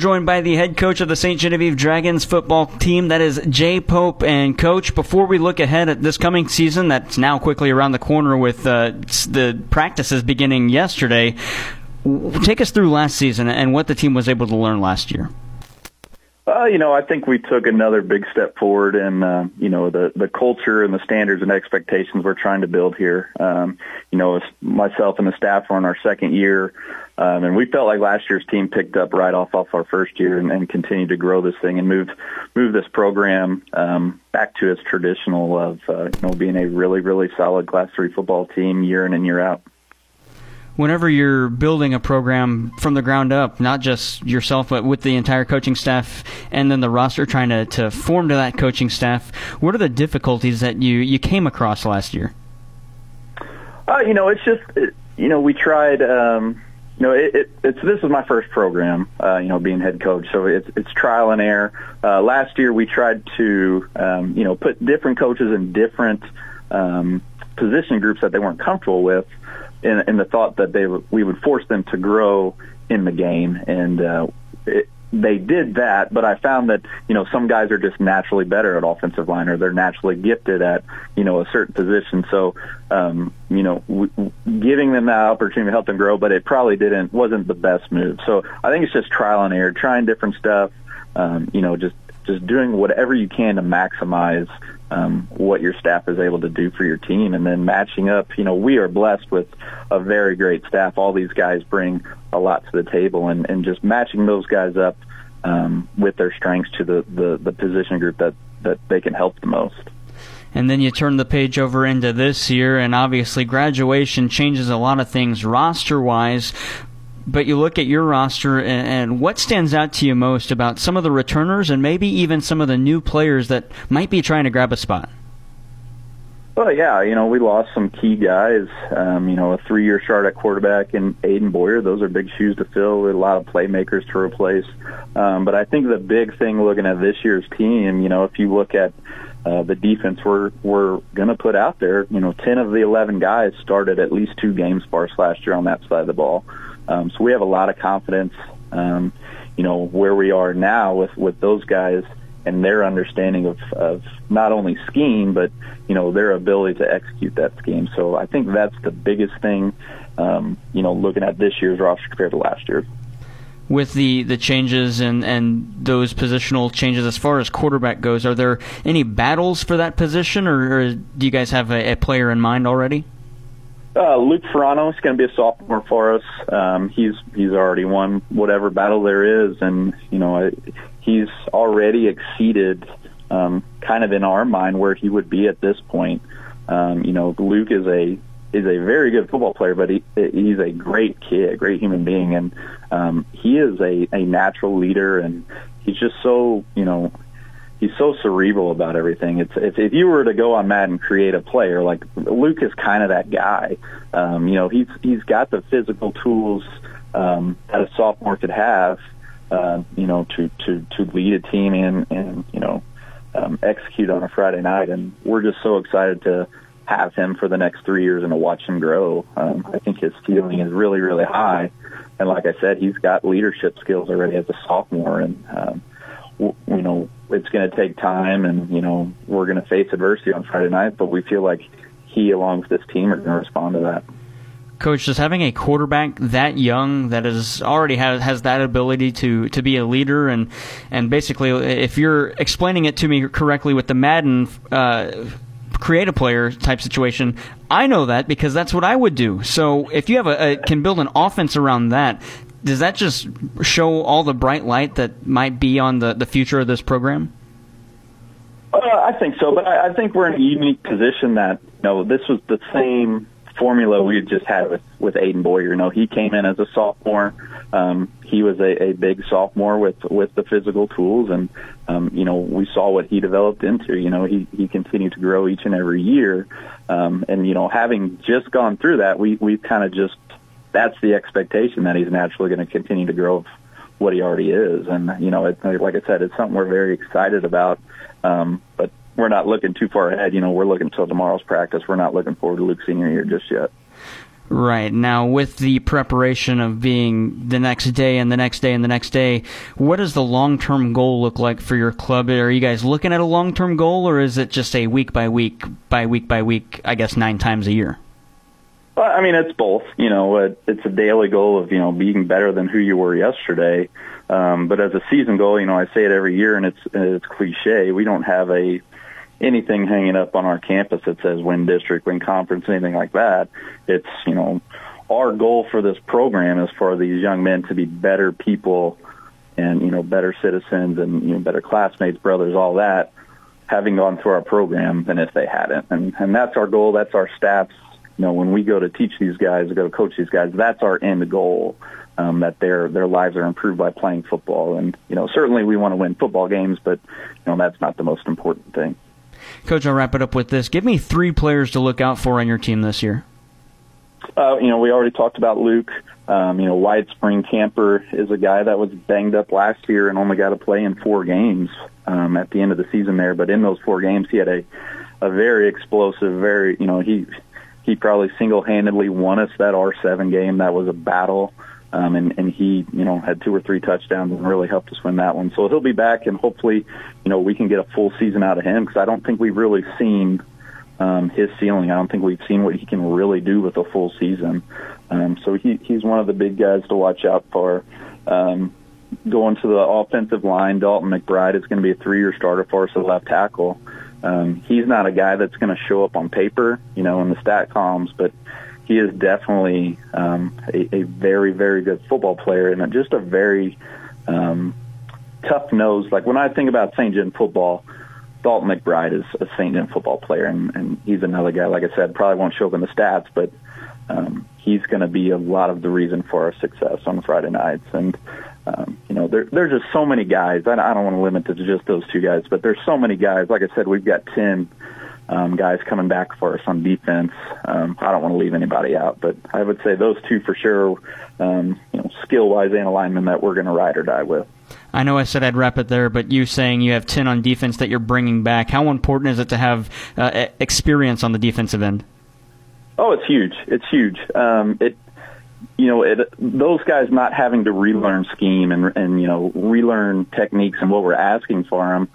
Joined by the head coach of the St. Genevieve Dragons football team, that is Jay Pope. And coach, before we look ahead at this coming season, that's now quickly around the corner with uh, the practices beginning yesterday, take us through last season and what the team was able to learn last year. Uh, you know, I think we took another big step forward in, uh, you know, the, the culture and the standards and expectations we're trying to build here. Um, you know, myself and the staff are in our second year. Um, and we felt like last year's team picked up right off off our first year and, and continued to grow this thing and move move this program um, back to its traditional of uh, you know being a really really solid Class three football team year in and year out. Whenever you're building a program from the ground up, not just yourself, but with the entire coaching staff and then the roster trying to, to form to that coaching staff, what are the difficulties that you, you came across last year? Uh, you know, it's just, it, you know, we tried, um, you know, it, it, it's this is my first program, uh, you know, being head coach, so it's it's trial and error. Uh, last year we tried to, um, you know, put different coaches in different um, position groups that they weren't comfortable with, in, in the thought that they we would force them to grow in the game, and uh, it, they did that, but I found that, you know, some guys are just naturally better at offensive line or they're naturally gifted at, you know, a certain position. So, um, you know, w- giving them that opportunity to help them grow, but it probably didn't, wasn't the best move. So I think it's just trial and error, trying different stuff, um, you know, just, just doing whatever you can to maximize um, what your staff is able to do for your team, and then matching up. You know, we are blessed with a very great staff. All these guys bring a lot to the table, and, and just matching those guys up um, with their strengths to the, the, the position group that, that they can help the most. And then you turn the page over into this year, and obviously graduation changes a lot of things roster wise but you look at your roster and, and, what stands out to you most about some of the returners and maybe even some of the new players that might be trying to grab a spot? Well, yeah, you know, we lost some key guys. Um, you know, a three-year start at quarterback and Aiden Boyer. Those are big shoes to fill. A lot of playmakers to replace. Um, but I think the big thing looking at this year's team, you know, if you look at uh, the defense we're we're going to put out there, you know, ten of the eleven guys started at least two games for us last year on that side of the ball. Um, so we have a lot of confidence, um, you know, where we are now with, with those guys and their understanding of, of not only scheme, but, you know, their ability to execute that scheme. So I think that's the biggest thing, um, you know, looking at this year's roster compared to last year with the, the changes and, and those positional changes as far as quarterback goes, are there any battles for that position, or, or do you guys have a, a player in mind already? Uh, Luke Ferrano is going to be a sophomore for us. Um, he's he's already won whatever battle there is, and you know he's already exceeded um, kind of in our mind where he would be at this point. Um, you know, Luke is a is a very good football player, but he he's a great kid, a great human being, and um, he is a a natural leader, and he's just so you know he's so cerebral about everything. It's, it's if you were to go on Madden and create a player like Luke is kind of that guy. Um, you know, he's he's got the physical tools um, that a sophomore could have. Uh, you know, to to to lead a team and and you know um, execute on a Friday night, and we're just so excited to have him for the next three years and to watch him grow. Um, I think his ceiling is really really high, and like I said, he's got leadership skills already as a sophomore, and um, you know it's going to take time, and you know we're going to face adversity on Friday night. But we feel like he, along with this team, are going to respond to that. Coach, just having a quarterback that young that is already has has that ability to to be a leader and and basically, if you're explaining it to me correctly with the Madden. Uh, create a player type situation. I know that because that's what I would do. So if you have a, a, can build an offense around that, does that just show all the bright light that might be on the, the future of this program? Uh, I think so, but I, I think we're in a unique position that you know this was the same formula we just had with with Aiden Boyer. You know, he came in as a sophomore. Um, he was a, a big sophomore with with the physical tools, and um, you know we saw what he developed into. You know, he he continued to grow each and every year, um, and you know having just gone through that, we we kind of just that's the expectation that he's naturally going to continue to grow what he already is. And you know, it, like I said, it's something we're very excited about. Um, but we're not looking too far ahead. You know, we're looking until tomorrow's practice. We're not looking forward to Luke senior year just yet. Right. Now, with the preparation of being the next day and the next day and the next day, what does the long term goal look like for your club? Are you guys looking at a long term goal, or is it just a week by week, by week by week, I guess, nine times a year? Well, I mean, it's both. You know, it's a daily goal of, you know, being better than who you were yesterday. Um, but as a season goal, you know, I say it every year and it's, it's cliche. We don't have a, anything hanging up on our campus that says win district, win conference, anything like that. It's, you know, our goal for this program is for these young men to be better people and, you know, better citizens and, you know, better classmates, brothers, all that, having gone through our program than if they hadn't. And, and that's our goal. That's our staff's, you know, when we go to teach these guys, go to coach these guys, that's our end goal. Um, that their their lives are improved by playing football, and you know certainly we want to win football games, but you know that's not the most important thing. Coach, I'll wrap it up with this. Give me three players to look out for on your team this year. Uh, you know, we already talked about Luke. Um, you know, Wyatt Spring Camper is a guy that was banged up last year and only got to play in four games um, at the end of the season there. But in those four games, he had a a very explosive, very you know he he probably single handedly won us that R seven game. That was a battle. Um, and, and he, you know, had two or three touchdowns and really helped us win that one. So he'll be back, and hopefully, you know, we can get a full season out of him because I don't think we've really seen um, his ceiling. I don't think we've seen what he can really do with a full season. Um, so he, he's one of the big guys to watch out for. Um, going to the offensive line, Dalton McBride is going to be a three-year starter for us at left tackle. Um, he's not a guy that's going to show up on paper, you know, in the stat columns, but he is definitely um, a, a very, very good football player and just a very um, tough nose. Like when I think about St. Gen football, Dalton McBride is a St. Gen football player, and, and he's another guy. Like I said, probably won't show up in the stats, but um, he's going to be a lot of the reason for our success on Friday nights. And um, you know, there, there's just so many guys. I, I don't want to limit it to just those two guys, but there's so many guys. Like I said, we've got ten um, guys coming back for us on defense. Um, I don't want to leave anybody out, but I would say those two for sure, um, you know, skill wise and alignment that we're going to ride or die with. I know I said I'd wrap it there, but you saying you have 10 on defense that you're bringing back, how important is it to have uh, experience on the defensive end? Oh, it's huge. It's huge. Um, it, you know, it, those guys not having to relearn scheme and, and, you know, relearn techniques and what we're asking for them,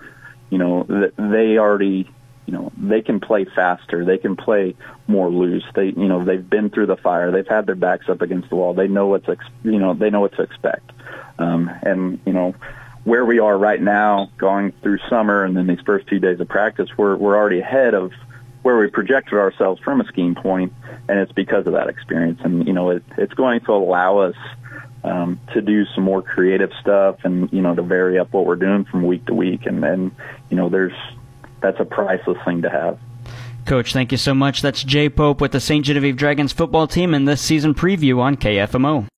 you know, they already you know they can play faster. They can play more loose. They you know they've been through the fire. They've had their backs up against the wall. They know what's ex- you know they know what to expect. Um and you know where we are right now going through summer and then these first few days of practice we're we're already ahead of where we projected ourselves from a scheme point and it's because of that experience and you know it, it's going to allow us um, to do some more creative stuff and you know to vary up what we're doing from week to week and then you know there's that's a priceless thing to have. Coach, thank you so much. That's Jay Pope with the St. Genevieve Dragons football team in this season preview on KFMO.